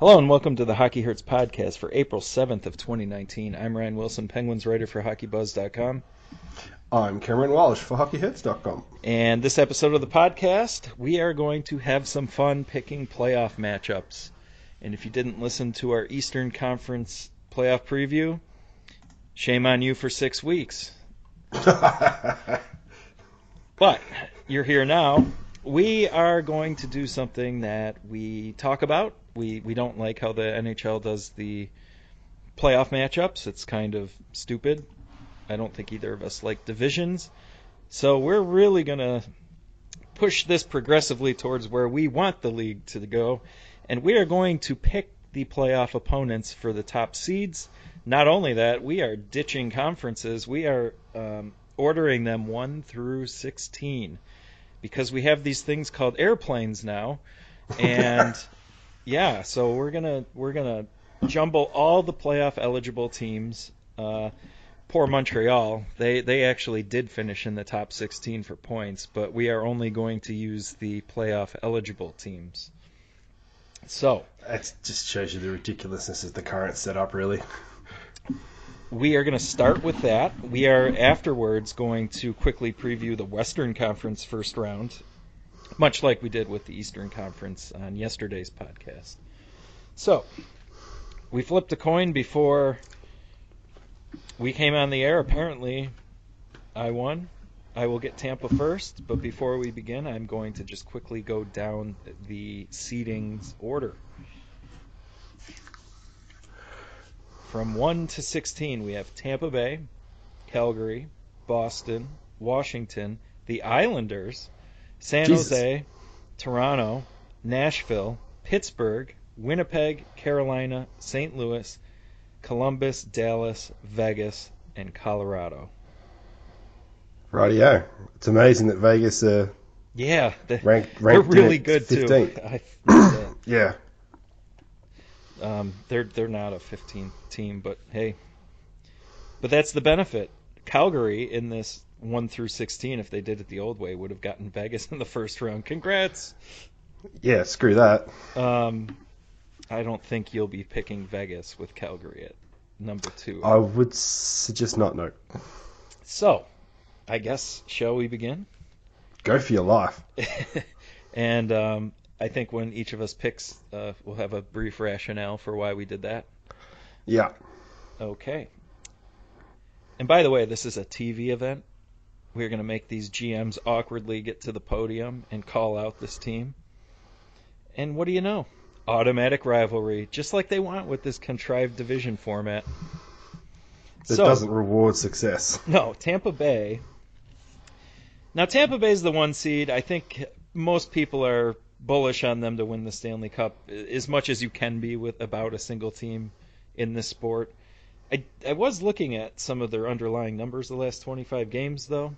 Hello and welcome to the Hockey Hurts podcast for April 7th of 2019. I'm Ryan Wilson, Penguins writer for HockeyBuzz.com. I'm Cameron Walsh for HockeyHits.com. And this episode of the podcast, we are going to have some fun picking playoff matchups. And if you didn't listen to our Eastern Conference playoff preview, shame on you for six weeks. but you're here now. We are going to do something that we talk about. We we don't like how the NHL does the playoff matchups. It's kind of stupid. I don't think either of us like divisions. So we're really going to push this progressively towards where we want the league to go. And we are going to pick the playoff opponents for the top seeds. Not only that, we are ditching conferences. We are um, ordering them 1 through 16 because we have these things called airplanes now. And yeah, so we're going to we're to jumble all the playoff eligible teams uh, poor Montreal. They they actually did finish in the top 16 for points, but we are only going to use the playoff eligible teams. So that just shows you the ridiculousness of the current setup, really. We are going to start with that. We are afterwards going to quickly preview the Western Conference first round, much like we did with the Eastern Conference on yesterday's podcast. So, we flipped a coin before we came on the air. Apparently, I won. I will get Tampa first, but before we begin, I'm going to just quickly go down the seedings order. From 1 to 16, we have Tampa Bay, Calgary, Boston, Washington, the Islanders, San Jesus. Jose, Toronto, Nashville, Pittsburgh, Winnipeg, Carolina, St. Louis, Columbus, Dallas, Vegas, and Colorado. Rightio. It's amazing that Vegas uh, yeah, they, ranked they're really good 15th. too. yeah. Um, they're they're not a 15 team, but hey, but that's the benefit. Calgary in this one through 16, if they did it the old way, would have gotten Vegas in the first round. Congrats. Yeah, screw that. Um, I don't think you'll be picking Vegas with Calgary at number two. I would suggest not, no. So, I guess, shall we begin? Go for your life. and um, I think when each of us picks, uh, we'll have a brief rationale for why we did that. Yeah. Okay. And by the way, this is a TV event. We're going to make these GMs awkwardly get to the podium and call out this team. And what do you know? automatic rivalry, just like they want with this contrived division format. That so, doesn't reward success. No, Tampa Bay. Now Tampa Bay is the one seed. I think most people are bullish on them to win the Stanley Cup as much as you can be with about a single team in this sport. I, I was looking at some of their underlying numbers the last 25 games though.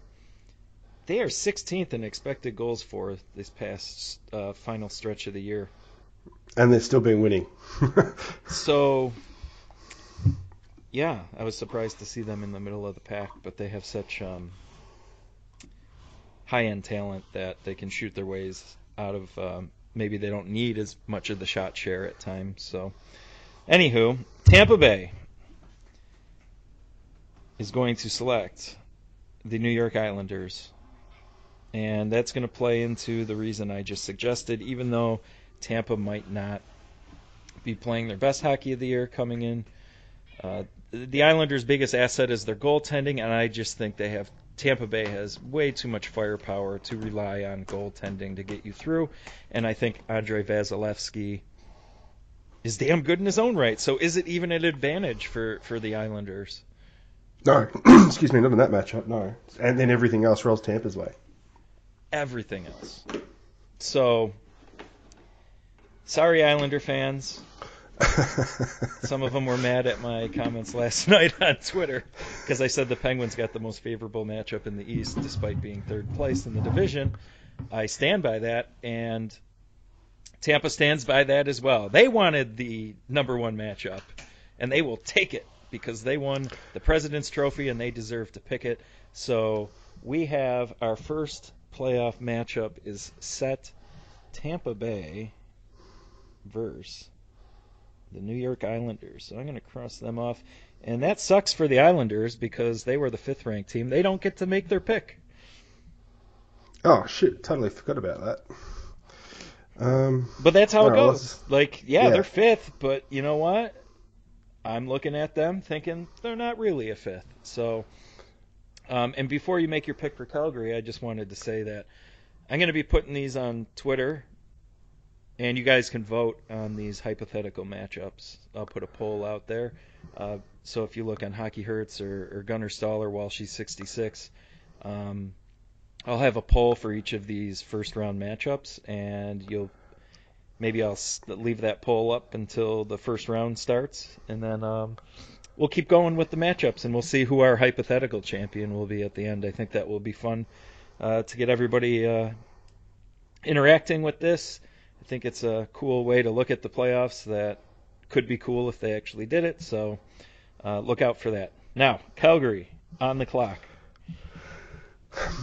They are 16th in expected goals for this past uh, final stretch of the year. And they've still been winning. so, yeah, I was surprised to see them in the middle of the pack, but they have such um, high end talent that they can shoot their ways out of. Um, maybe they don't need as much of the shot share at times. So, anywho, Tampa Bay is going to select the New York Islanders. And that's going to play into the reason I just suggested, even though Tampa might not be playing their best hockey of the year coming in. Uh, the Islanders' biggest asset is their goaltending, and I just think they have Tampa Bay has way too much firepower to rely on goaltending to get you through, and I think Andrei Vasilevskiy is damn good in his own right. So is it even an advantage for for the Islanders? No, excuse me, not in that matchup. No, and then everything else rolls Tampa's way. Everything else. So Sorry, Islander fans. Some of them were mad at my comments last night on Twitter because I said the Penguins got the most favorable matchup in the East despite being third place in the division. I stand by that, and Tampa stands by that as well. They wanted the number one matchup, and they will take it because they won the President's Trophy and they deserve to pick it. So we have our first playoff matchup is set Tampa Bay verse the New York Islanders. So I'm going to cross them off. And that sucks for the Islanders because they were the fifth ranked team. They don't get to make their pick. Oh shit! Totally forgot about that. Um, But that's how it goes. Like, yeah, yeah. they're fifth, but you know what? I'm looking at them thinking they're not really a fifth. So, um, and before you make your pick for Calgary, I just wanted to say that I'm going to be putting these on Twitter, and you guys can vote on these hypothetical matchups. I'll put a poll out there. Uh, so if you look on Hockey Hertz or, or Gunnar Staller while she's 66, um, I'll have a poll for each of these first round matchups, and you'll maybe I'll leave that poll up until the first round starts, and then um, we'll keep going with the matchups, and we'll see who our hypothetical champion will be at the end. I think that will be fun uh, to get everybody uh, interacting with this. I think it's a cool way to look at the playoffs that could be cool if they actually did it. So uh, look out for that. Now, Calgary on the clock.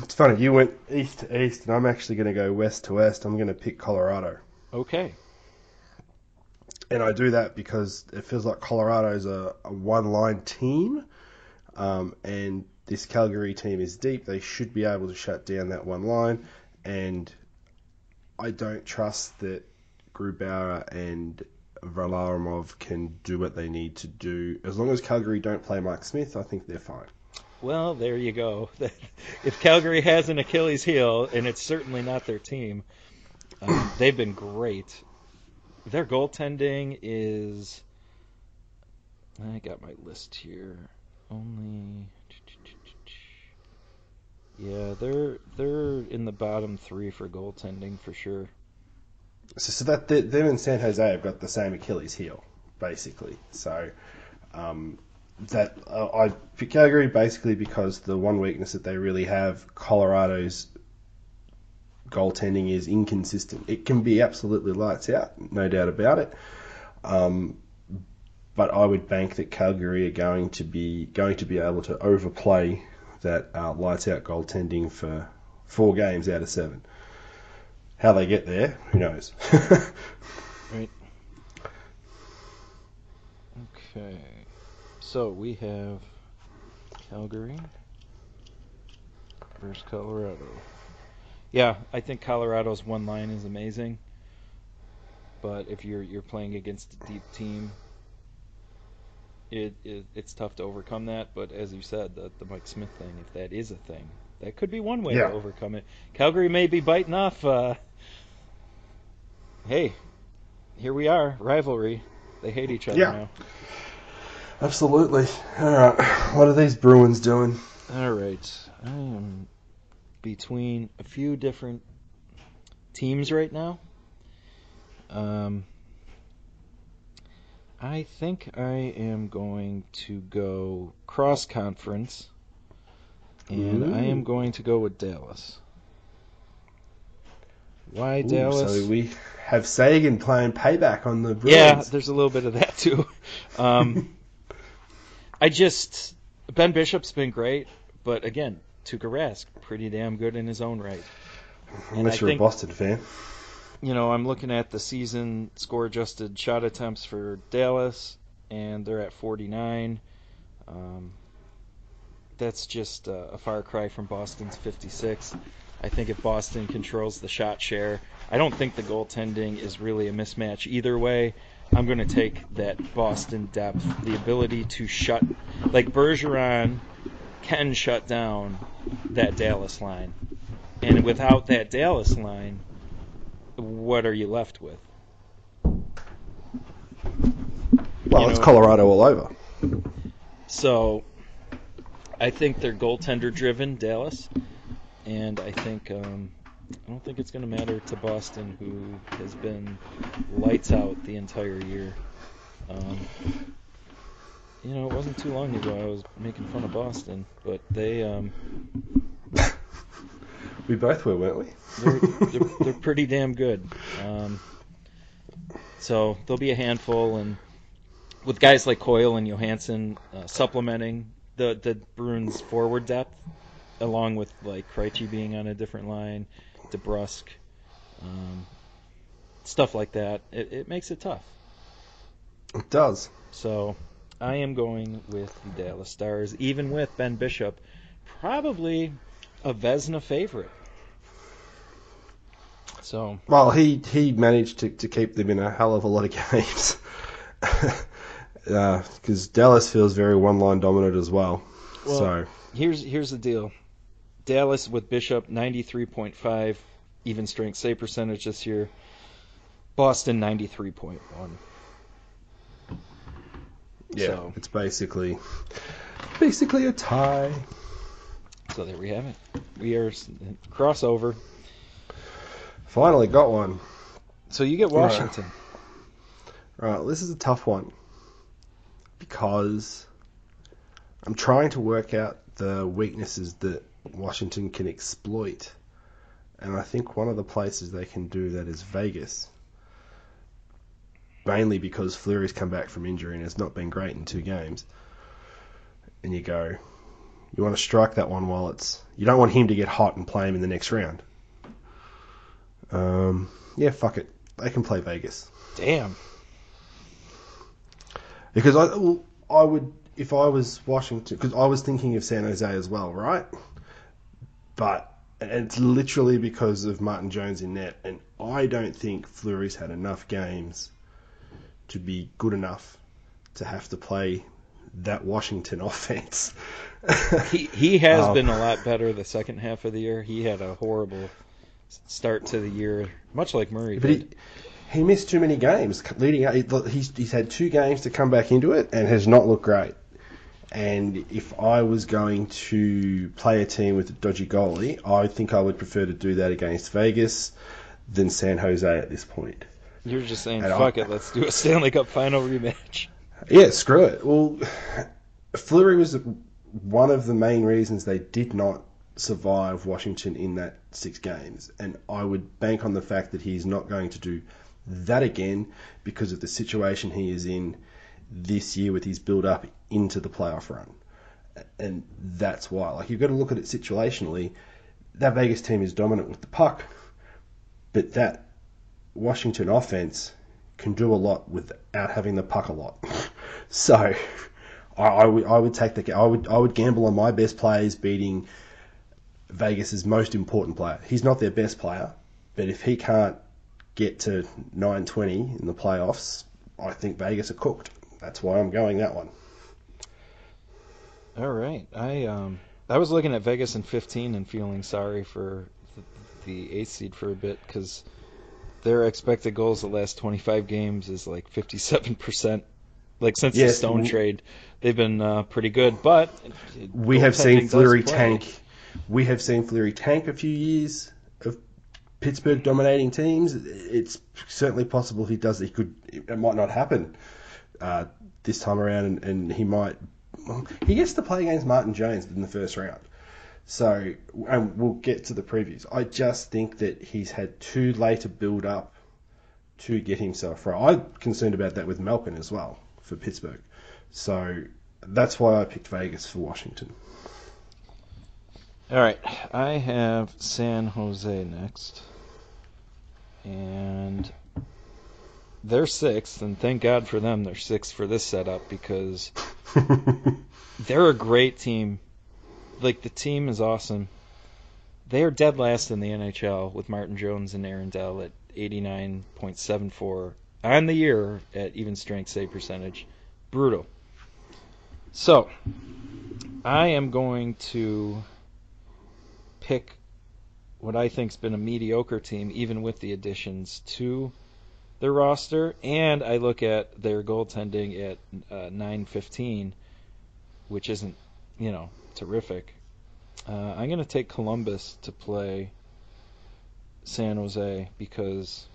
it's funny. You went east to east, and I'm actually going to go west to west. I'm going to pick Colorado, Okay. and I do that because it feels like Colorado's a, a one-line team, um, and this Calgary team is deep. They should be able to shut down that one line, and I don't trust that Grubauer and Varlamov can do what they need to do. As long as Calgary don't play Mike Smith, I think they're fine. Well, there you go. if Calgary has an Achilles heel, and it's certainly not their team, um, they've been great. Their goaltending is. I got my list here. Only. Yeah, they're they're in the bottom three for goaltending for sure. So, so that they, them and San Jose have got the same Achilles heel, basically. So um, that uh, I pick Calgary basically because the one weakness that they really have, Colorado's goaltending is inconsistent. It can be absolutely lights out, no doubt about it. Um, but I would bank that Calgary are going to be going to be able to overplay that uh, lights out goaltending for four games out of seven. How they get there, who knows? Right. Okay. So we have Calgary versus Colorado. Yeah, I think Colorado's one line is amazing. But if you're you're playing against a deep team, it, it it's tough to overcome that. But as you said, the the Mike Smith thing, if that is a thing, that could be one way Yeah. to overcome it. Calgary may be biting off. Uh, hey, here we are, rivalry. They hate each other Yeah. now. Absolutely. All right. What are these Bruins doing? All right. I am between a few different teams right now. Um, I think I am going to go cross conference, and I am going to go with Dallas. Why Ooh, Dallas? So we have Seguin playing payback on the Yeah, there's a little bit of that too. Um, I just Ben Bishop's been great, but again, Tuukka Rask pretty damn good in his own right. Unless you're think- a Boston fan. You know, I'm looking at the season score adjusted shot attempts for Dallas, and they're at 49. Um, that's just uh, a far cry from Boston's 56. I think if Boston controls the shot share, I don't think the goaltending is really a mismatch either way. I'm going to take that Boston depth, the ability to shut, like Bergeron can shut down that Dallas line. And without that Dallas line, what are you left with? Well, you it's know- Colorado all over. So I think they're goaltender driven, Dallas, and I think um, I don't think it's going to matter to Boston, who has been lights out the entire year. Um, you know, it wasn't too long ago I was making fun of Boston, but they um, We both were, weren't we? they're, they're, they're pretty damn good. Um, so they'll be a handful, and with guys like Coyle and Johansson uh, supplementing the the Bruins forward depth, along with like Krejci being on a different line, DeBrusk, um, stuff like that, it, it makes it tough. It does. So I am going with the Dallas Stars, even with Ben Bishop, probably a Vezina favorite. So Well, he he managed to, to keep them in a hell of a lot of games. Uh, because Dallas feels very one line dominant as well. Well, so here's here's the deal. Dallas with Bishop 93.5 even strength save percentage this year. Boston 93.1. yeah, So- it's basically basically a tie. So there we have it. We are crossover. Finally got one. So you get Washington. Right, this is a tough one because I'm trying to work out the weaknesses that Washington can exploit. And I think one of the places they can do that is Vegas. Mainly because Fleury's come back from injury and has not been great in two games. And you go, you want to strike that one while it's. You don't want him to get hot and play him in the next round. Um, yeah, fuck it. They can play Vegas. Damn. Because I, well, I would, if I was Washington, because I was thinking of San Jose as well, right? But and it's literally because of Martin Jones in net, and I don't think Fleury's had enough games to be good enough to have to play that Washington offense. He he has Um, been a lot better the second half of the year. He had a horrible start to the year, much like Murray But did. he, he missed too many games leading up. He's, he's had two games to come back into it and has not looked great. And if I was going to play a team with a dodgy goalie, I think I would prefer to do that against Vegas than San Jose at this point. You're just saying, And fuck it, let's do a Stanley Cup final rematch. Yeah, screw it. Well, Fleury was one of the main reasons they did not survive Washington in that six games, and I would bank on the fact that he's not going to do that again because of the situation he is in this year with his build up into the playoff run. And that's why. Like you've got to look at it situationally. That Vegas team is dominant with the puck, but that Washington offense can do a lot without having the puck a lot. so I, would I would take the I would I would gamble on my best players beating Vegas's most important player. He's not their best player, but if he can't get to 920 in the playoffs, I think Vegas are cooked. That's why I'm going that one. All right, I um I was looking at Vegas in 15 and feeling sorry for the, the eighth seed for a bit because their expected goals the last 25 games is like 57 percent. Like since the Stone we- trade, they've been uh, pretty good. But We have seen Fleury tank. We have seen Fleury tank a few years of Pittsburgh dominating teams. It's certainly possible he does. He could. It might not happen uh, this time around, and, and he might. well, He gets to play against Martin Jones in the first round. So, and we'll get to the previews. I just think that he's had too late a build up to get himself right. I'm concerned about that with Malkin as well for Pittsburgh. So that's why I picked Vegas for Washington. All right, I have San Jose next, and they're sixth, and thank God for them. They're sixth for this setup because they're a great team. Like the team is awesome. They are dead last in the NHL with Martin Jones and Aaron Dell at 89.74 on the year at even strength save percentage. Brutal. So, I am going to pick what I think's been a mediocre team, even with the additions to their roster, and I look at their goaltending at uh, 915, which isn't, you know, terrific. Uh, I'm going to take Columbus to play San Jose because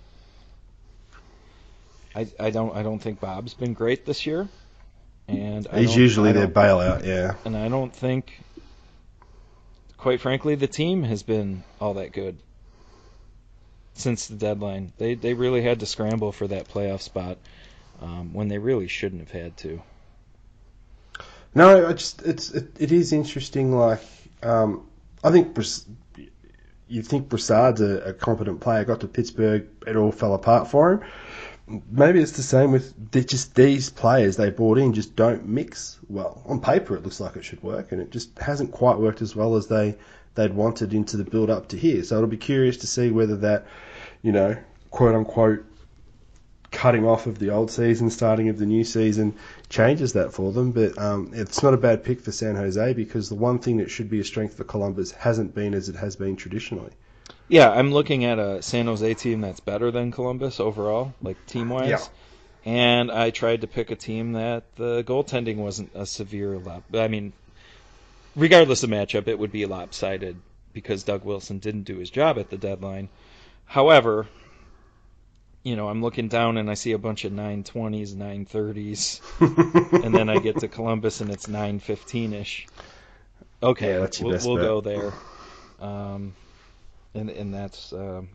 I, I don't I don't think Bob's been great this year, and He's usually their bailout, yeah. and I don't think, quite frankly, the team has been all that good since the deadline. They they really had to scramble for that playoff spot um, when they really shouldn't have had to. No, I just it's it, it is interesting. Like, um, I think you think Brassard's a, a competent player. Got to Pittsburgh, it all fell apart for him. maybe it's the same with they're just these players they brought in just don't mix well. On paper, it looks like it should work, and it just hasn't quite worked as well as they they'd wanted into the build up to here. So it'll be curious to see whether that, you know, quote unquote, cutting off of the old season, starting of the new season, changes that for them. But um, it's not a bad pick for San Jose because the one thing that should be a strength for Columbus hasn't been as it has been traditionally. Yeah, I'm looking at a San Jose team that's better than Columbus overall, like team wise. Yeah. And I tried to pick a team that the goaltending wasn't a severe lop. I mean, regardless of matchup, it would be lopsided because Doug Wilson didn't do his job at the deadline. However, you know, I'm looking down and I see a bunch of 920s, 930s, and then I get to Columbus and it's 915 ish. Okay, Yeah, that's we'll, we'll go there. Um, and and that's um,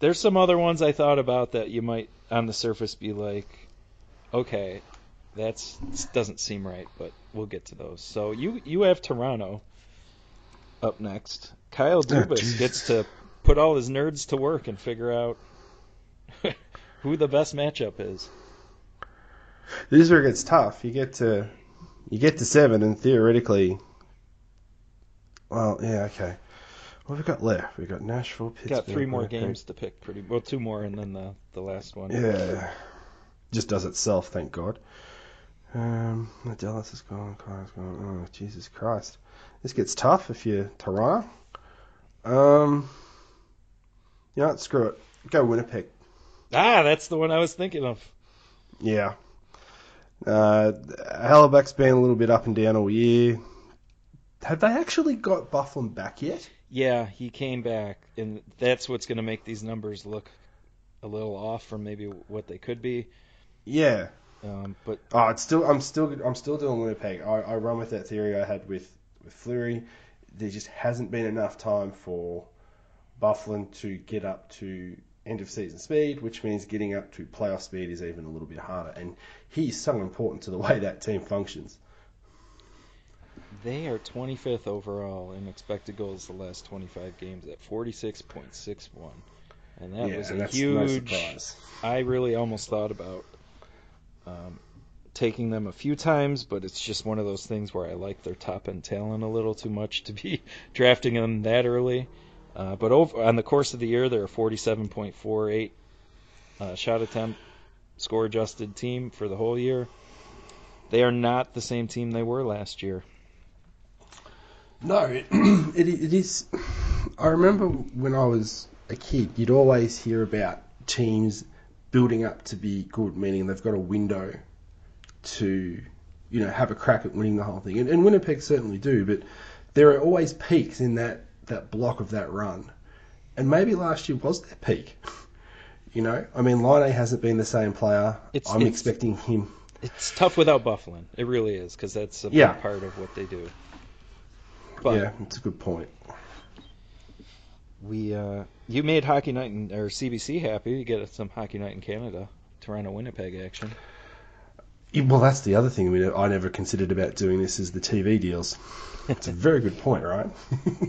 there's some other ones I thought about that you might on the surface be like, okay, that's doesn't seem right, but we'll get to those. So you you have Toronto up next. Kyle Dubas geez. gets to put all his nerds to work and figure out who the best matchup is. This is where it gets tough. You get to you get to seven, and theoretically, well, yeah, okay. What have we got left? We got Nashville, Pittsburgh. Got three more games to pick. Pretty well, two more, and then the the last one. Yeah, just does itself. Thank God. Um, Dallas is gone. Kyle's gone. Oh, Jesus Christ! This gets tough if you're Toronto. Um, you know, screw it. Go Winnipeg. Ah, that's the one I was thinking of. Yeah. Uh, Hellebuyck's been a little bit up and down all year. Have they actually got Byfuglien back yet? Yeah, he came back, and that's what's going to make these numbers look a little off from maybe what they could be. Yeah. Um, but Oh, it's still. I'm still. I'm still doing Winnipeg. I, I run with that theory I had with with Fleury. There just hasn't been enough time for Byfuglien to get up to end of season speed, which means getting up to playoff speed is even a little bit harder. And he's so important to the way that team functions. they are 25th overall in expected goals the last 25 games at 46.61, and that yeah, was a no huge. surprise. I really almost thought about um, taking them a few times, but it's just one of those things where I like their top end talent a little too much to be drafting them that early. Uh, but over on the course of the year, they're a 47.48 uh, shot attempt score adjusted team for the whole year. They are not the same team they were last year. No, it, it, it is. I remember when I was a kid, you'd always hear about teams building up to be good, meaning they've got a window to, you know, have a crack at winning the whole thing. And, and Winnipeg certainly do, but there are always peaks in that, that block of that run. And maybe last year was their peak. You know, I mean, Laine hasn't been the same player. It's- I'm it's- expecting him. It's tough without Byfuglien. It really is because that's a big part of what they do. But yeah, it's a good point. we, uh, you made Hockey Night in, or CBC happy. You get some Hockey Night in Canada, Toronto Winnipeg action. Yeah, Well, that's the other thing we, I never considered about doing this is the TV deals. It's a very good point, right?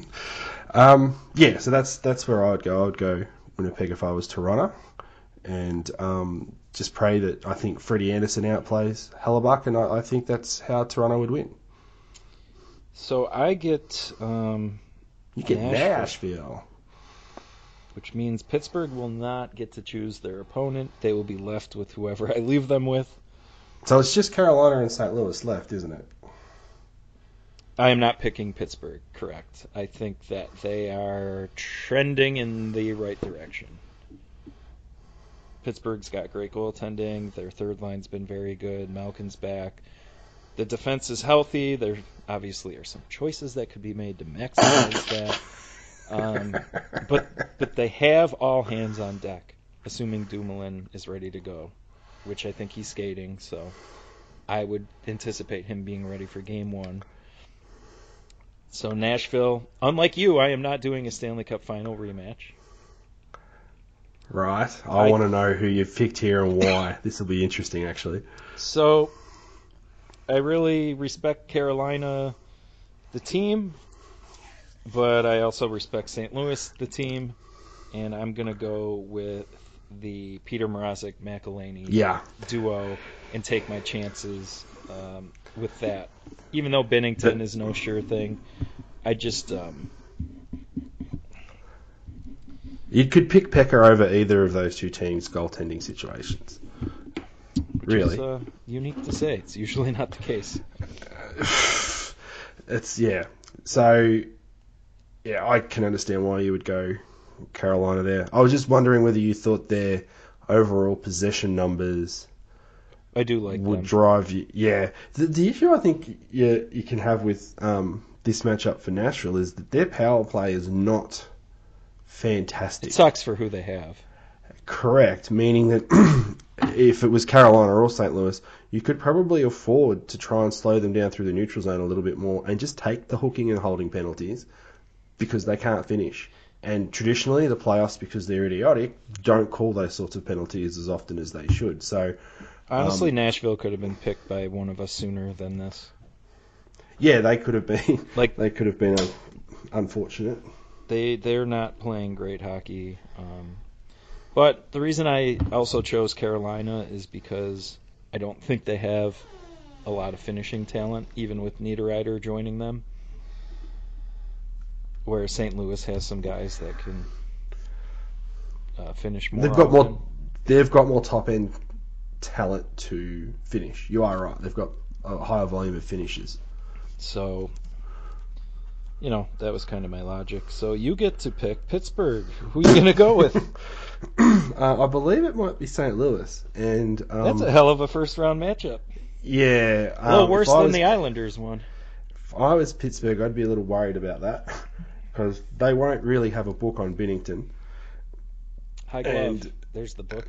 um, yeah, so that's that's where I would go. I would go Winnipeg if I was Toronto, and um, just pray that I think Freddie Andersen outplays Hellebuyck, and I, I think that's how Toronto would win. So I get, um, You get Nashville. Nashville. which means Pittsburgh will not get to choose their opponent. They will be left with whoever I leave them with. So it's just Carolina and St. Louis left, isn't it? I am not picking Pittsburgh, correct. I think that they are trending in the right direction. Pittsburgh's got great goaltending. Their third line's been very good. Malkin's back. The defense is healthy. There obviously are some choices that could be made to maximize that. Um, but but they have all hands on deck, assuming Dumoulin is ready to go, which I think he's skating. So I would anticipate him being ready for game one. So Nashville, unlike you, I am not doing a Stanley Cup final rematch. Right. I, I- want to know who you've picked here and why. this will be interesting, actually. So I really respect Carolina, the team, but I also respect St. Louis, the team, and I'm gonna go with the Peter Mrazek McElhinney Yeah. duo and take my chances um, with that. Even though Binnington is no sure thing, I just um, You could pick Pekka over either of those two teams' goaltending situations. Really? is uh, unique to say. It's usually not the case. It's yeah. So yeah, I can understand why you would go Carolina there. I was just wondering whether you thought their overall possession numbers I do like would them. drive you. Yeah, the, the issue I think you you can have with um, this matchup for Nashville is that their power play is not fantastic. It sucks for who they have. Correct, meaning that if it was Carolina or St. Louis, you could probably afford to try and slow them down through the neutral zone a little bit more and just take the hooking and holding penalties because they can't finish. And traditionally, the playoffs, because they're idiotic, don't call those sorts of penalties as often as they should. So, Honestly, Um, Nashville could have been picked by one of us sooner than this. yeah, they could have been Like they could have been uh, unfortunate. they they're not playing great hockey. Um, but the reason I also chose Carolina is because I don't think they have a lot of finishing talent, even with Niederreiter joining them. Where St. Louis has some guys that can uh, finish more. They've got often. more. They've got more top end talent to finish. You are right. They've got a higher volume of finishes. So, you know, that was kind of my logic. So you get to pick Pittsburgh. Who are you going to go with? uh, I believe it might be St. Louis, and um, That's a hell of a first round matchup. yeah, A little um, worse than was, the Islanders one. If I was Pittsburgh, I'd be a little worried about that because they won't really have a book on Binnington. High glove. And- There's the book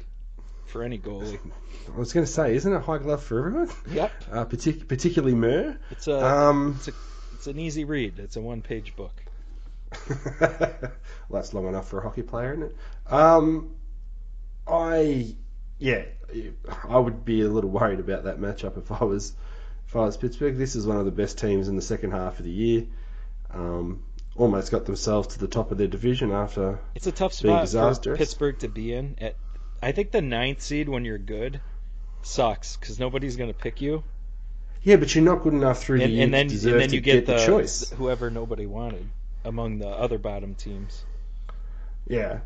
for any goalie. I was going to say, isn't it high glove for everyone? Yep. Uh, partic- particularly Murr. It's a Um, it's a it's an easy read. It's a one page book. well, that's long enough for a hockey player, isn't it? Um, I, yeah, I would be a little worried about that matchup if I was if I was Pittsburgh. This is one of the best teams in the second half of the year. Um, almost got themselves to the top of their division after. It's a tough spot for. Pittsburgh to be in. At I think the ninth seed when you're good sucks because nobody's going to pick you, Yeah, but you're not good enough through the and, year and then and then you get, the, choice. whoever nobody wanted among the other bottom teams. Yeah,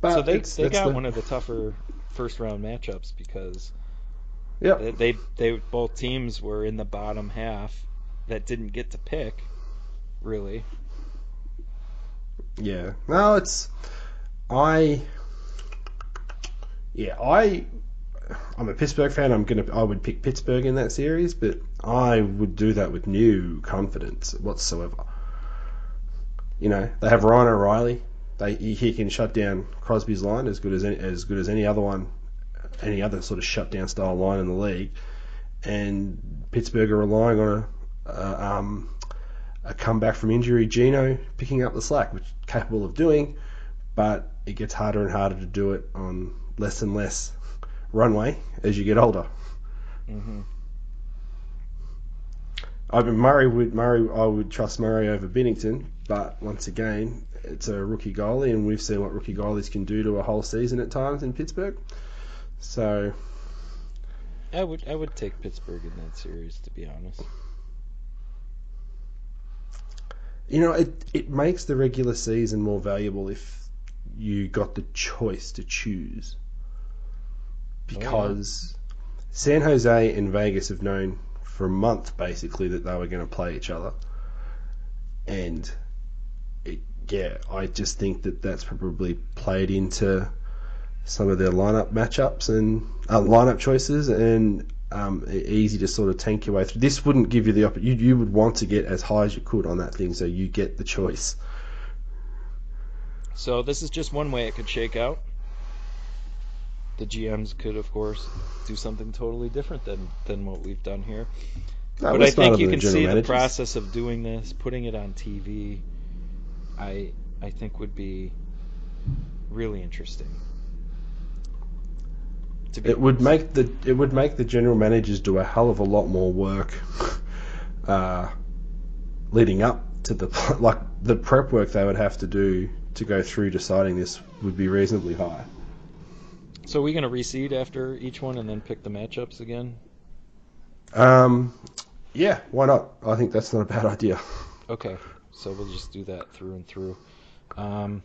but so they they got the- one of the tougher first round matchups because Yep. they, they they both teams were in the bottom half that didn't get to pick really. Yeah. No, it's I. Yeah, I. I'm a Pittsburgh fan. I'm gonna. I would pick Pittsburgh in that series, but I would do that with new confidence whatsoever. You know, they have Ryan O'Reilly. They he can shut down Crosby's line as good as any, as good as any other one, any other sort of shutdown style line in the league. And Pittsburgh are relying on a, a um, a comeback from injury, Gino picking up the slack, which capable of doing, but it gets harder and harder to do it on less and less runway as you get older. hmm I mean, Murray would Murray. I would trust Murray over Binnington, but once again, it's a rookie goalie, and we've seen what rookie goalies can do to a whole season at times in Pittsburgh. So I would I would take Pittsburgh in that series to be honest. you know, it it makes the regular season more valuable if you got the choice to choose. Oh. Because San Jose and Vegas have known for a month basically that they were going to play each other, and it, yeah, I just think that that's probably played into some of their lineup matchups and uh, lineup choices, and um, easy to sort of tank your way through. This wouldn't give you the opp- you you would want to get as high as you could on that thing, so you get the choice. So this is just one way it could shake out. The GMs could, of course, do something totally different than than what we've done here. That but I think you can see the process of doing this, putting it on TV. I I think would be really interesting. It would make the it would make the general managers do a hell of a lot more work, uh, leading up to the like the prep work they would have to do to go through deciding this would be reasonably high. So are we going to reseed after each one and then pick the matchups again? Um, yeah, why not? I think that's not a bad idea. Okay, so we'll just do that through and through. Um,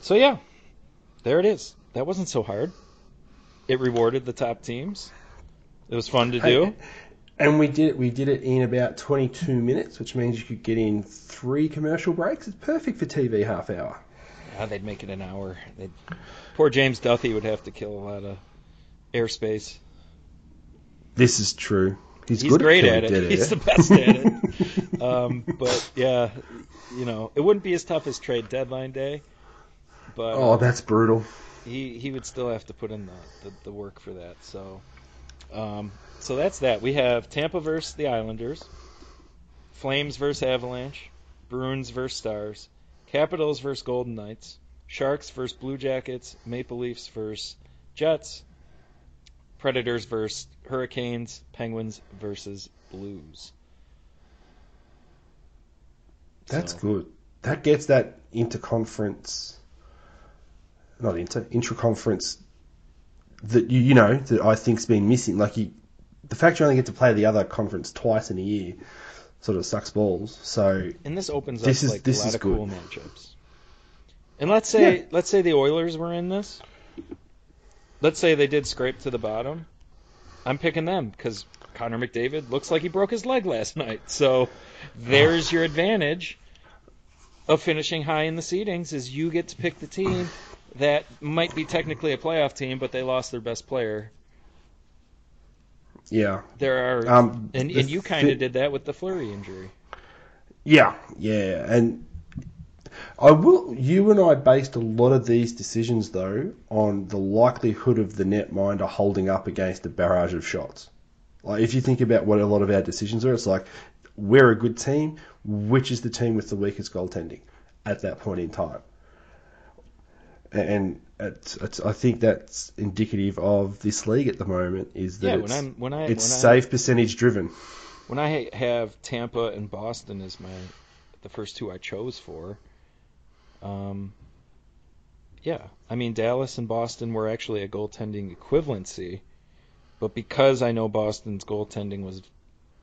so yeah, there it is. That wasn't so hard. It rewarded the top teams. It was fun to do. And we did it. We did it in about 22 minutes, which means you could get in three commercial breaks. It's perfect for TV half hour. Ah, they'd make it an hour. They'd... Poor James Duthie would have to kill a lot of airspace. This is true. He's, He's good great at, at killing it. He's the best at it. Um, but yeah, you know, it wouldn't be as tough as trade deadline day. But oh, that's brutal. he he would still have to put in the, the, the work for that. So, um, so that's that. We have Tampa versus the Islanders, Flames versus Avalanche, Bruins versus Stars, Capitals versus Golden Knights, Sharks versus Blue Jackets, Maple Leafs versus Jets, Predators versus Hurricanes, Penguins versus Blues. That's So- good. That gets that interconference, not inter, intra-conference that you you know that I think's been missing. Like you, the fact you only get to play the other conference twice in a year, sort of sucks balls. So And this opens This up is- like this a lot is of good. cool matchups. And let's say Yeah. let's say the Oilers were in this. Let's say they did scrape to the bottom. I'm picking them because Connor McDavid looks like he broke his leg last night. So there's your advantage of finishing high in the seedings is you get to pick the team that might be technically a playoff team, but they lost their best player. Yeah, There are um, and, and you kind of did that with the Fleury injury. Yeah, yeah, and I will. You and I based a lot of these decisions though on the likelihood of the netminder holding up against a barrage of shots. Like if you think about what a lot of our decisions are, it's like we're a good team. Which is the team with the weakest goaltending at that point in time? And it's, it's, I think that's indicative of this league at the moment. Is that Yeah, it's, when I'm when I it's I, save percentage driven. when I have Tampa and Boston as my the first two I chose for, um, yeah, I mean Dallas and Boston were actually a goaltending equivalency, but because I know Boston's goaltending was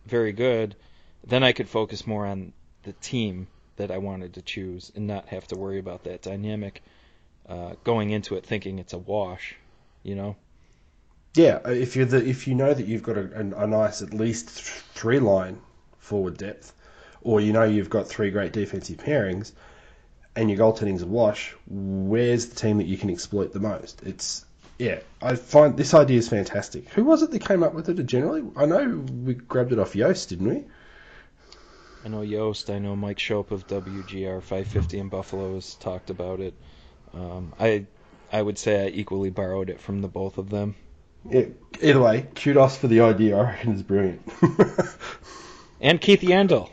very good, then I could focus more on the team that I wanted to choose and not have to worry about that dynamic uh, going into it thinking it's a wash, you know. Yeah, uh, if you the if you know that you've got a, a, a nice at least th- three line forward depth, or you know you've got three great defensive pairings, and your goaltending's a wash, where's the team that you can exploit the most? It's yeah, I find this idea is fantastic. Who was it that came up with it? Generally, I know we grabbed it off Yost, didn't we? I know Yost. I know Mike Schopp of WGR 550 in Buffalo has talked about it. Um, I I would say I equally borrowed it from the both of them. Yeah, either way, kudos for the idea. I reckon it's brilliant. And Keith Yandle,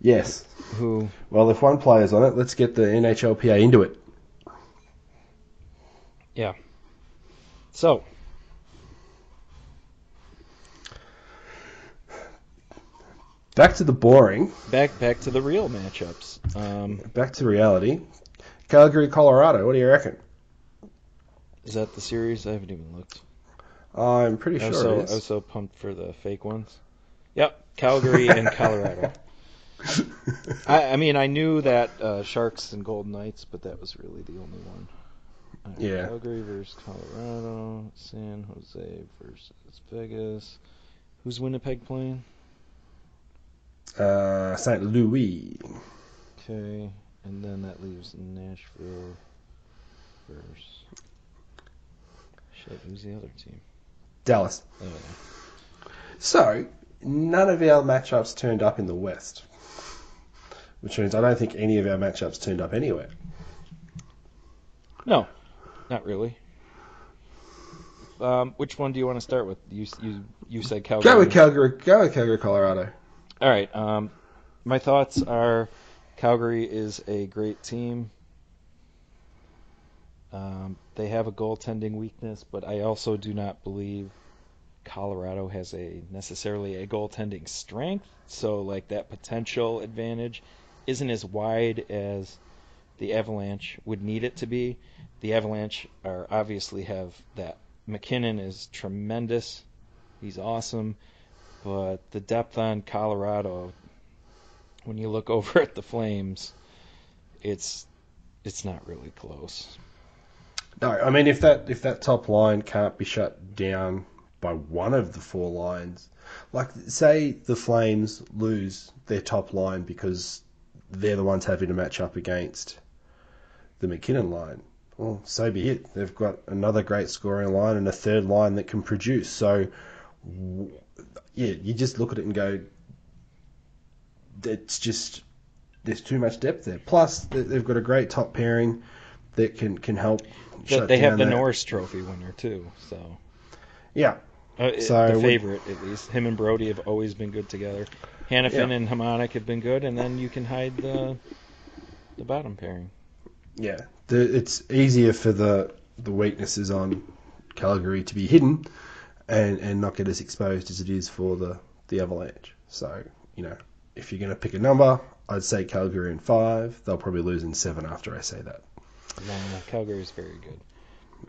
yes. who Well, if one player's on it, let's get the NHLPA into it. Yeah. So Back to the boring. back back to the real matchups. Um, Back to reality. Calgary, Colorado. What do you reckon? is that the series? I haven't even looked. I'm pretty I sure was so it I was so pumped for the fake ones. Yep, Calgary and Colorado. I, I mean, I knew that uh, Sharks and Golden Knights, but that was really the only one. All right, Yeah. Calgary versus Colorado, San Jose versus Vegas. Who's Winnipeg playing? uh, St. Louis. Okay, and then that leaves Nashville versus. Shit, who's the other team? Dallas. Oh, yeah. So, none of our matchups turned up in the West. Which means I don't think any of our matchups turned up anywhere. No, not really. Um, which one do you want to start with? You you you said Calgary. Go with Calgary. Go with Calgary, Colorado. All right. Um, my thoughts are Calgary is a great team. Um, they have a goaltending weakness, but I also do not believe Colorado has a necessarily a goaltending strength. So like that potential advantage isn't as wide as the Avalanche would need it to be. The Avalanche are obviously have that MacKinnon is tremendous. He's awesome, but the depth on Colorado when you look over at the Flames, it's it's not really close. No, I mean if that if that top line can't be shut down by one of the four lines, like say the Flames lose their top line because they're the ones having to match up against the MacKinnon line. Well, so be it. They've got another great scoring line and a third line that can produce. So, yeah, you just look at it and go, it's just there's too much depth there. Plus, they've got a great top pairing that can can help. They, they have the that. Norris Trophy winner too, so yeah. Uh, so the favorite, at least. Him and Brodie have always been good together. Hanifin yeah. and Hamonic have been good, and then you can hide the the bottom pairing. Yeah, the, it's easier for the the weaknesses on Calgary to be hidden and and not get as exposed as it is for the the Avalanche. So you know, if you're going to pick a number, I'd say Calgary in five. They'll probably lose in seven after I say that. No, no Calgary is very good.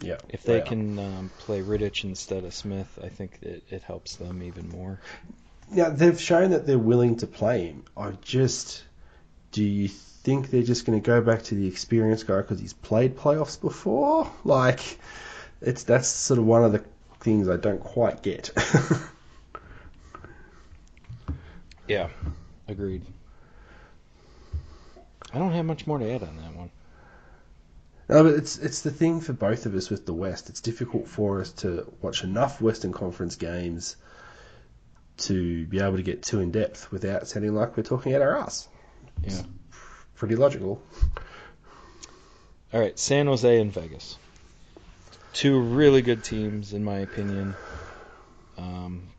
Yeah. If they, they can um, play Rittich instead of Smith, I think it, it helps them even more. Now they've shown that they're willing to play him. I just, do you think they're just going to go back to the experienced guy because he's played playoffs before? Like, it's that's sort of one of the things I don't quite get. yeah, agreed. I don't have much more to add on that one. No, but it's it's the thing for both of us with the West. It's difficult for us to watch enough Western Conference games to be able to get too in depth without sounding like we're talking out our ass. Yeah, pretty logical. All right, San Jose and Vegas, two really good teams in my opinion. Um,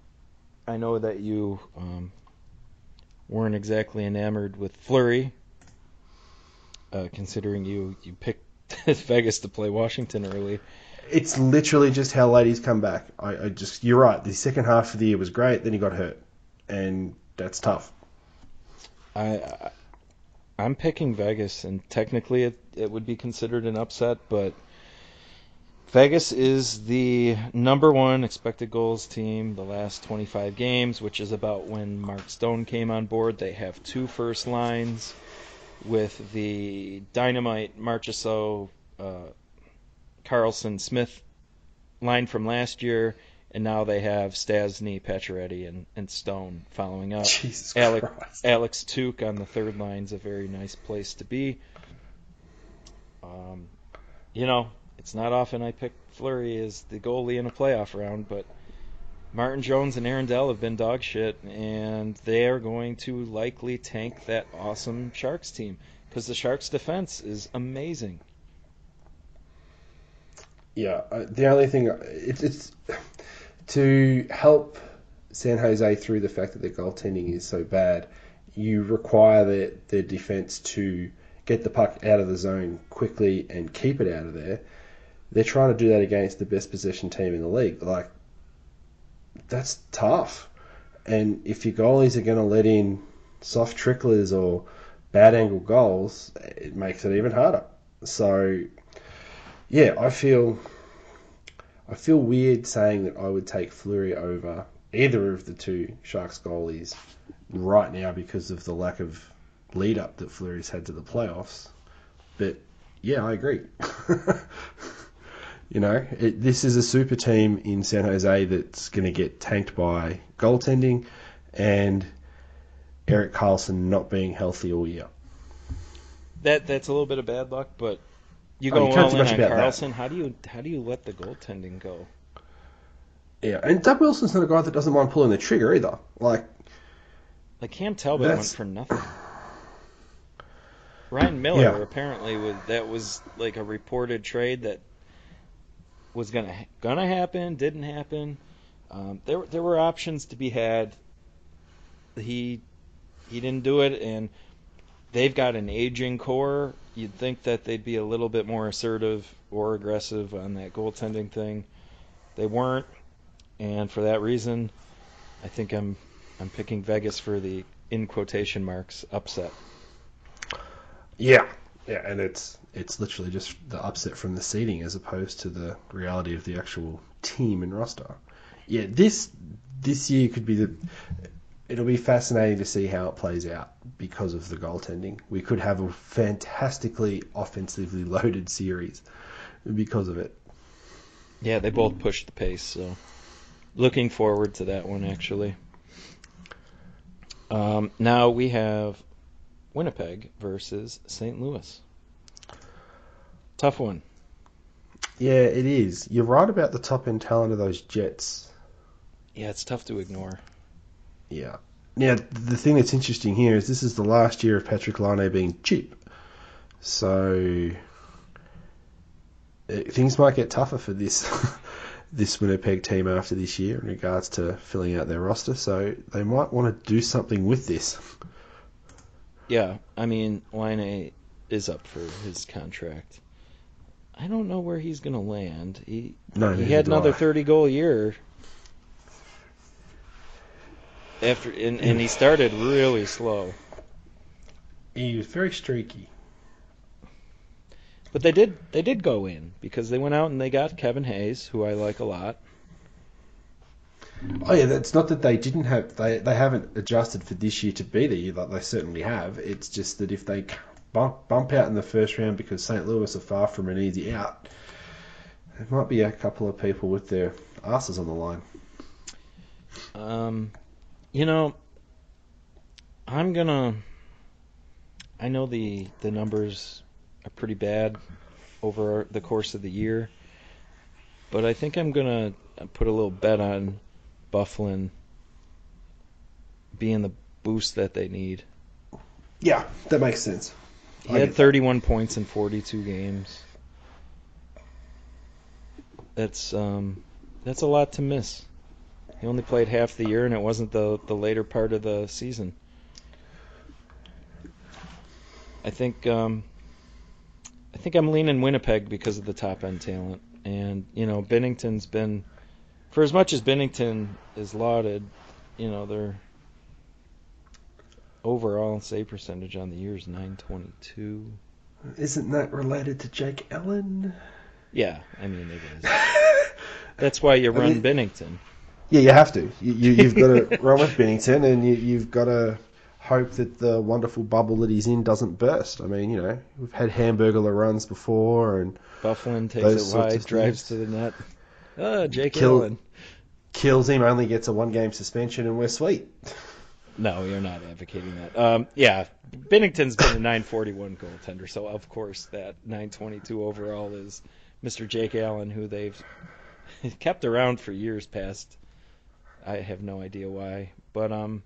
I know that you um, weren't exactly enamored with Fleury, uh, considering you you picked Vegas to play Washington early. It's literally just how ladies come back. I, I just you're right. The second half of the year was great. Then he got hurt, and that's tough. I, I I'm picking Vegas, and technically it it would be considered an upset, but Vegas is the number one expected goals team the last 25 games, which is about when Mark Stone came on board. They have two first lines with the Dynamite, Marchessault, uh, Karlsson, Smith line from last year, and now they have Stastny, Pacioretty, and, and Stone following up. Jesus Alex, Christ. Alex Tuch on the third line is a very nice place to be. Um, you know, it's not often I pick Fleury as the goalie in a playoff round, but Martin Jones and Aaron Dell have been dog shit, and they are going to likely tank that awesome Sharks team because the Sharks' defense is amazing. Yeah, uh, the only thing it's, it's to help San Jose through the fact that their goaltending is so bad. You require their their defense to get the puck out of the zone quickly and keep it out of there. They're trying to do that against the best possession team in the league. Like that's tough. And if your goalies are going to let in soft tricklers or bad angle goals, it makes it even harder. So, yeah, I feel I feel weird saying that I would take Fleury over either of the two Sharks goalies right now because of the lack of lead up that Fleury's had to the playoffs. But yeah, I agree. You know, it, this is a super team in San Jose that's going to get tanked by goaltending and Erik Karlsson not being healthy all year. That that's a little bit of bad luck, but you oh, go oh, you all in on Karlsson. How do you how do you let the goaltending go? Yeah, and Doug Wilson's not a guy that doesn't mind pulling the trigger either. Like, like Cam Talbot went for nothing. Ryan Miller yeah. apparently was that was like a reported trade that was gonna gonna happen, didn't happen. Um, there there were options to be had. He he didn't do it, and they've got an aging core. You'd think that they'd be a little bit more assertive or aggressive on that goaltending thing. They weren't, and for that reason, I think I'm I'm picking Vegas for the in quotation marks upset. Yeah, Yeah, and it's it's literally just the upset from the seeding as opposed to the reality of the actual team and roster. Yeah, this this year could be the. It'll be fascinating to see how it plays out because of the goaltending. We could have a fantastically offensively loaded series because of it. Yeah, they both pushed the pace, so looking forward to that one actually. Um, now we have Winnipeg versus St. Louis. Tough one. Yeah, it is. You're right about the top end talent of those Jets. Yeah, it's tough to ignore. Yeah. Now, the thing that's interesting here is this is the last year of Patrick Laine being cheap. So it, things might get tougher for this this Winnipeg team after this year in regards to filling out their roster. So they might want to do something with this. Yeah, I mean, Laine is up for his contract. I don't know where he's going to land. He No, he had another I. 30 goal year. After and, and he started really slow. And he was very streaky. But they did they did go in because they went out and they got Kevin Hayes, who I like a lot. Oh yeah, it's not that they didn't have they they haven't adjusted for this year to be there. Like they certainly have. It's just that if they bump bump out in the first round because St. Louis are far from an easy out, there might be a couple of people with their asses on the line. Um, you know, I'm gonna. I know the the numbers are pretty bad over the course of the year, but I think I'm gonna put a little bet on Byfuglien being the boost that they need. Yeah, that makes sense. He I had get that. 31 points in 42 games. That's um, that's a lot to miss. He only played half the year, and it wasn't the the later part of the season. I think um, I think I'm leaning Winnipeg because of the top end talent, and you know Binnington's been, for as much as Binnington is lauded, you know their overall save percentage on the year is 922. Isn't that related to Jake Allen? Yeah, I mean it is. That's why you I run mean- Binnington. Yeah, you have to. You, you, you've got to run with Binnington, and you, you've got to hope that the wonderful bubble that he's in doesn't burst. I mean, you know, we've had Hamburglar runs before, and Byfuglien takes it wide, drives to the net. Ah, Jake Kill- Allen. kills him, only gets a one game suspension, and we're sweet. No, you're not advocating that. Um, yeah, Binnington's been a 941 goaltender, so of course that 922 overall is Mr. Jake Allen, who they've kept around for years past. I have no idea why, but um,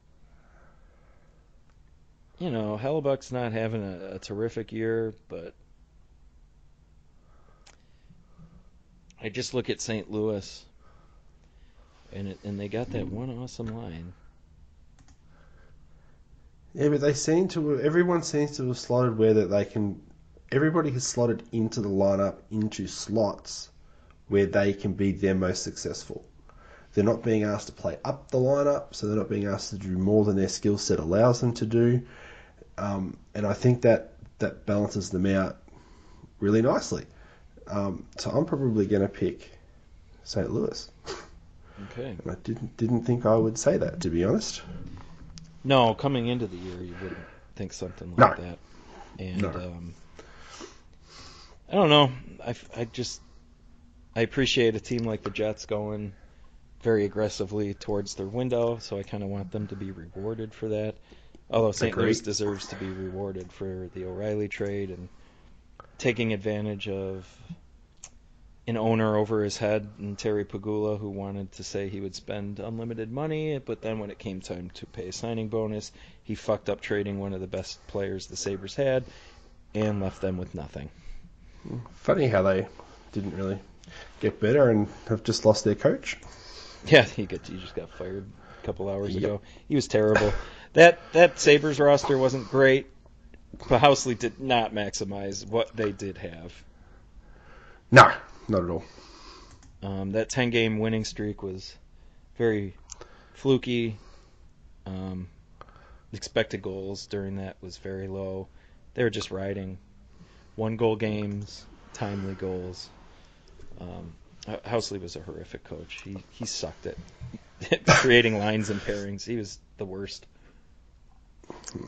you know, Hellebuyck's not having a, a terrific year, but I just look at St. Louis, and it, and they got that one awesome line. Yeah, but they seem to. Everyone seems to have slotted where that they can. Everybody has slotted into the lineup into slots where they can be their most successful. They're not being asked to play up the lineup, so they're not being asked to do more than their skill set allows them to do. Um, and I think that that balances them out really nicely. Um, so I'm probably going to pick St. Louis. Okay. And I didn't didn't think I would say that to be honest. No, coming into the year, you wouldn't think something No. like that. And No. um, I don't know. I, I just I appreciate a team like the Jets going very aggressively towards their window, so I kind of want them to be rewarded for that. Although St. Louis deserves to be rewarded for the O'Reilly trade and taking advantage of an owner over his head and Terry Pegula who wanted to say he would spend unlimited money, but then when it came time to pay a signing bonus, he fucked up trading one of the best players the Sabres had and left them with nothing. Funny how they didn't really get better and have just lost their coach. Yeah, he got he just got fired a couple hours Yep. ago. He was terrible. that that Sabres roster wasn't great, Housley did not maximize what they did have. No, not at all. Um, that 10 game winning streak was very fluky. Um, expected goals during that was very low. They were just riding one goal games, timely goals. Um, Housley was a horrific coach. He he sucked at creating lines and pairings. He was the worst.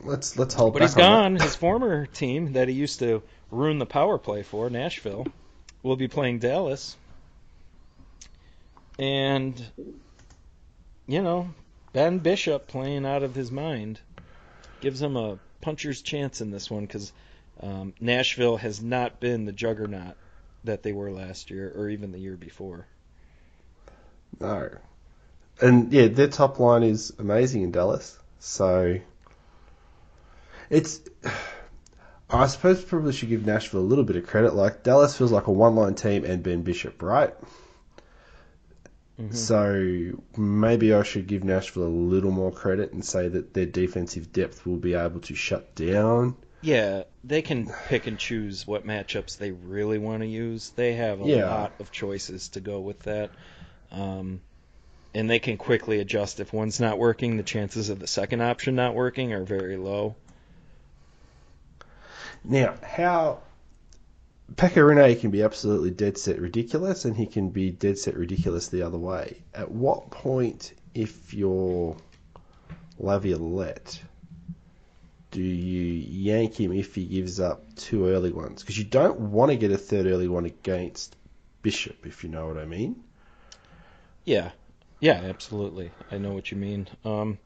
Let's let's hold. But he's gone. His former team that he used to ruin the power play for, Nashville, will be playing Dallas. And you know, Ben Bishop playing out of his mind gives him a puncher's chance in this one because um, Nashville has not been the juggernaut that they were last year or even the year before. No. And yeah, their top line is amazing in Dallas. So it's I suppose probably should give Nashville a little bit of credit. Like Dallas feels like a one line team and Ben Bishop, right? Mhm. So maybe I should give Nashville a little more credit and say that their defensive depth will be able to shut down. Yeah, they can pick and choose what matchups they really want to use. They have a Yeah. lot of choices to go with that. Um, and they can quickly adjust if one's not working. The chances of the second option not working are very low. Now, how Pekka Rinne can be absolutely dead set ridiculous, and he can be dead set ridiculous the other way. At what point, if you're Laviolette, do you yank him if he gives up two early ones? Because you don't want to get a third early one against Bishop, if you know what I mean. Yeah, yeah, absolutely. I know what you mean. Um,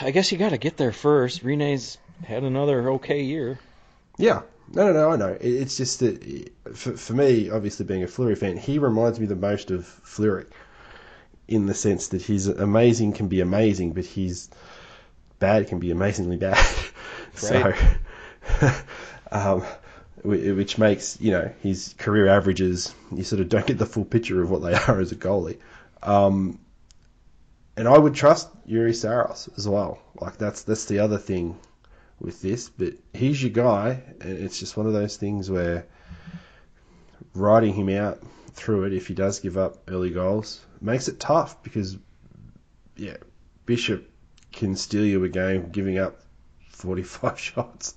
I guess you got to get there first. Rinne's had another okay year. Yeah. No, no, no, I know. It's just that for, for me, obviously being a Fleury fan, he reminds me the most of Fleury in the sense that he's amazing can be amazing, but he's bad can be amazingly bad. so, um, which makes, you know, his career averages, you sort of don't get the full picture of what they are as a goalie. Um, and I would trust Juuse Saros as well. Like that's that's the other thing with this, but he's your guy, and it's just one of those things where riding him out through it, if he does give up early goals, makes it tough because, yeah, Bishop can steal you a game giving up 45 shots.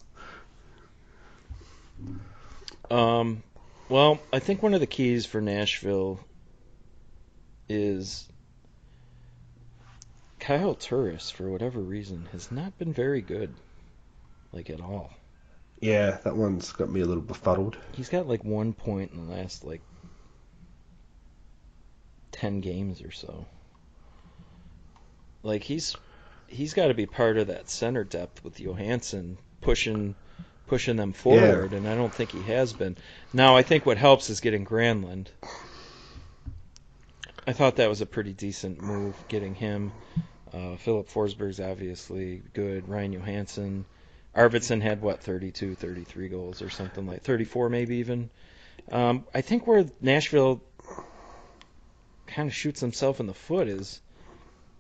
Um, well, I think one of the keys for Nashville is Kyle Turris, for whatever reason, has not been very good, like at all. Yeah, that one's got me a little befuddled. He's got like one point in the last like ten games or so. Like he's he's got to be part of that center depth with Johansen pushing pushing them forward, and I don't think he has been. Now I think what helps is getting Granlund. I thought that was a pretty decent move getting him. Uh, Filip Forsberg's obviously good. Ryan Johansen. Arvidsson had what 32, 33 goals or something like 34 maybe even. Um, I think where Nashville kind of shoots himself in the foot is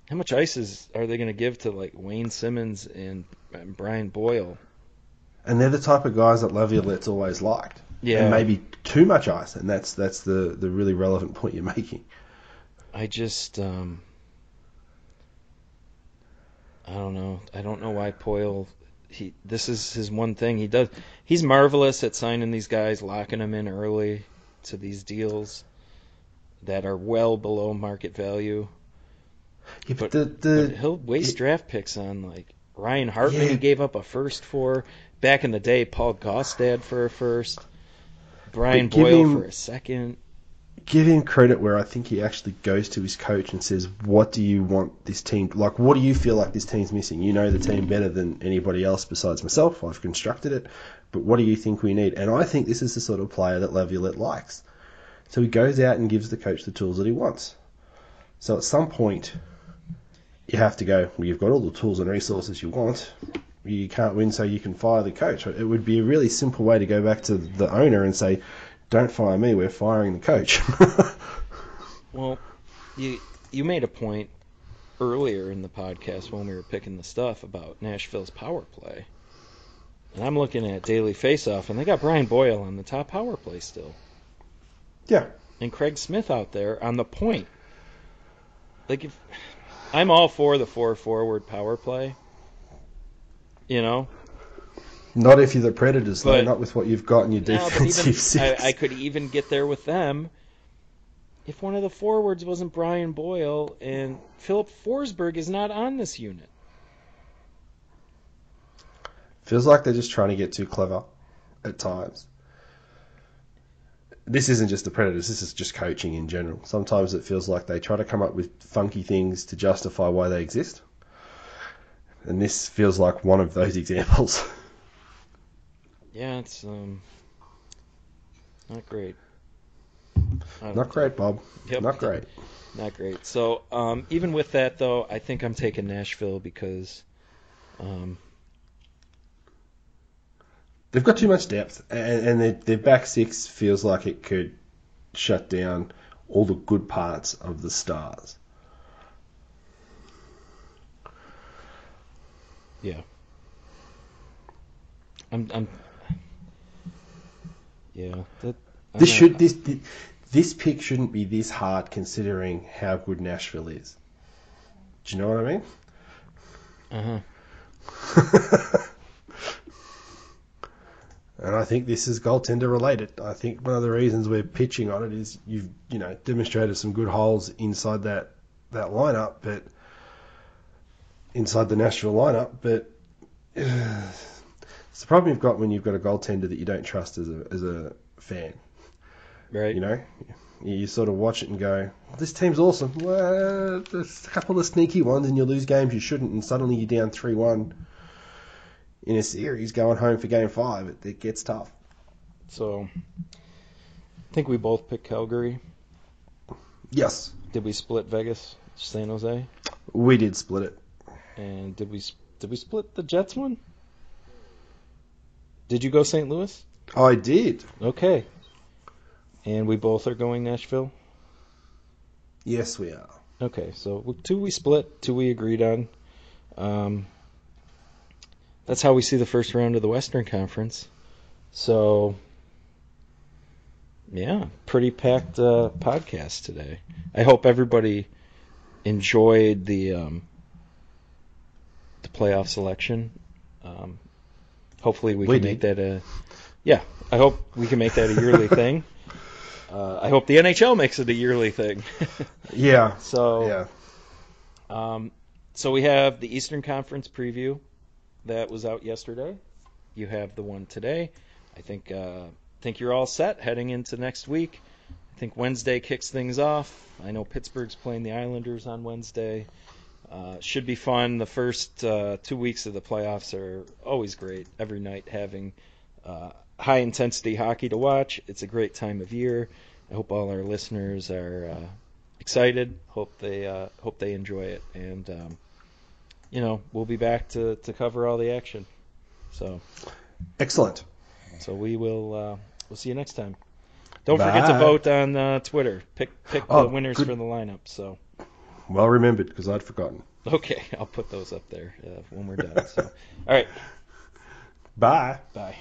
how much ice is are they going to give to like Wayne Simmonds and, and Brian Boyle? And they're the type of guys that Laviolette's always liked. Yeah, And maybe too much ice, and that's that's the, the really relevant point you're making. I just um, I don't know. I don't know why Boyle. He this is his one thing he does. He's marvelous at signing these guys, locking them in early to these deals that are well below market value. Yeah, But- but, the, But he'll waste it- draft picks on like Ryan Hartman. Yeah. He gave up a first for back in the day. Paul Gaustad for a first. Brian Boyle him- for a second. Give him credit where I think he actually goes to his coach and says, "What do you want this team? Like, what do you feel like this team's missing? You know the team better than anybody else besides myself. I've constructed it, but what do you think we need?" And I think this is the sort of player that Laviolette likes. So he goes out and gives the coach the tools that he wants. So at some point, you have to go. Well, you've got all the tools and resources you want. You can't win, so you can fire the coach. It would be a really simple way to go back to the owner and say, "Don't fire me. We're firing the coach." Well, you you made a point earlier in the podcast when we were picking the stuff about Nashville's power play. And I'm looking at Daily Faceoff, and they got Brian Boyle on the top power play still. Yeah. And Craig Smith out there on the point. Like if I'm all for the four forward power play. You know? Not if you're the Predators, though. Not with what you've got in your No, defensive even, six. I, I could even get there with them if one of the forwards wasn't Brian Boyle and Filip Forsberg is not on this unit. Feels like they're just trying to get too clever at times. This isn't just the Predators, this is just coaching in general. Sometimes it feels like they try to come up with funky things to justify why they exist. And this feels like one of those examples. Yeah, it's um not great. Not great, Bob. Yep. Not great. Not great. So um, even with that though, I think I'm taking Nashville because um, They've got too much depth, and, and their, their back six feels like it could shut down all the good parts of the Stars. yeah. I'm I'm yeah. That, This should this this pick shouldn't be this hard considering how good Nashville is. Do you know what I mean? Uh-huh. and I think this is goaltender related. I think one of the reasons we're pitching on it is you've you know demonstrated some good holes inside that that lineup, but inside the Nashville lineup, but it's the problem you've got when you've got a goaltender that you don't trust as a as a fan. Right. You know, you, sort of watch it and go, "This team's awesome." Well, there's a couple of sneaky ones, and you lose games you shouldn't, and suddenly you're down three-one in a series, going home for game five. It, it gets tough. So I think we both picked Calgary. Yes, Did we split Vegas, San Jose? we did split it. And did we did we split the Jets one? Did you go St. Louis? Oh I did. Okay. And we both are going Nashville. Yes, we are. Okay, so two we split, two we agreed on. Um, that's how we see the first round of the Western Conference. So, yeah, pretty packed uh, podcast today. I hope everybody enjoyed the um, the playoff selection. Um, hopefully, we, We can make that a yeah. I hope we can make that a yearly thing. Uh, I hope the NHL makes it a yearly thing. Yeah, so yeah. um, so we have the Eastern Conference preview that was out yesterday. You have the one today. I think uh, think you're all set heading into next week. I think Wednesday kicks things off. I know Pittsburgh's playing the Islanders on Wednesday. Uh, should be fun. The first uh, two weeks of the playoffs are always great. Every night having uh, high intensity hockey to watch. It's a great time of year. I hope all our listeners are uh, excited. Hope they uh, hope they enjoy it, and um, you know we'll be back to, to cover all the action. So Excellent. so we will uh, we'll see you next time. Don't forget to vote on uh, Twitter. Pick pick Oh, the winners good. for the lineup. So Well remembered because I'd forgotten. okay, I'll put those up there uh, when we're done. So all right, Bye. bye.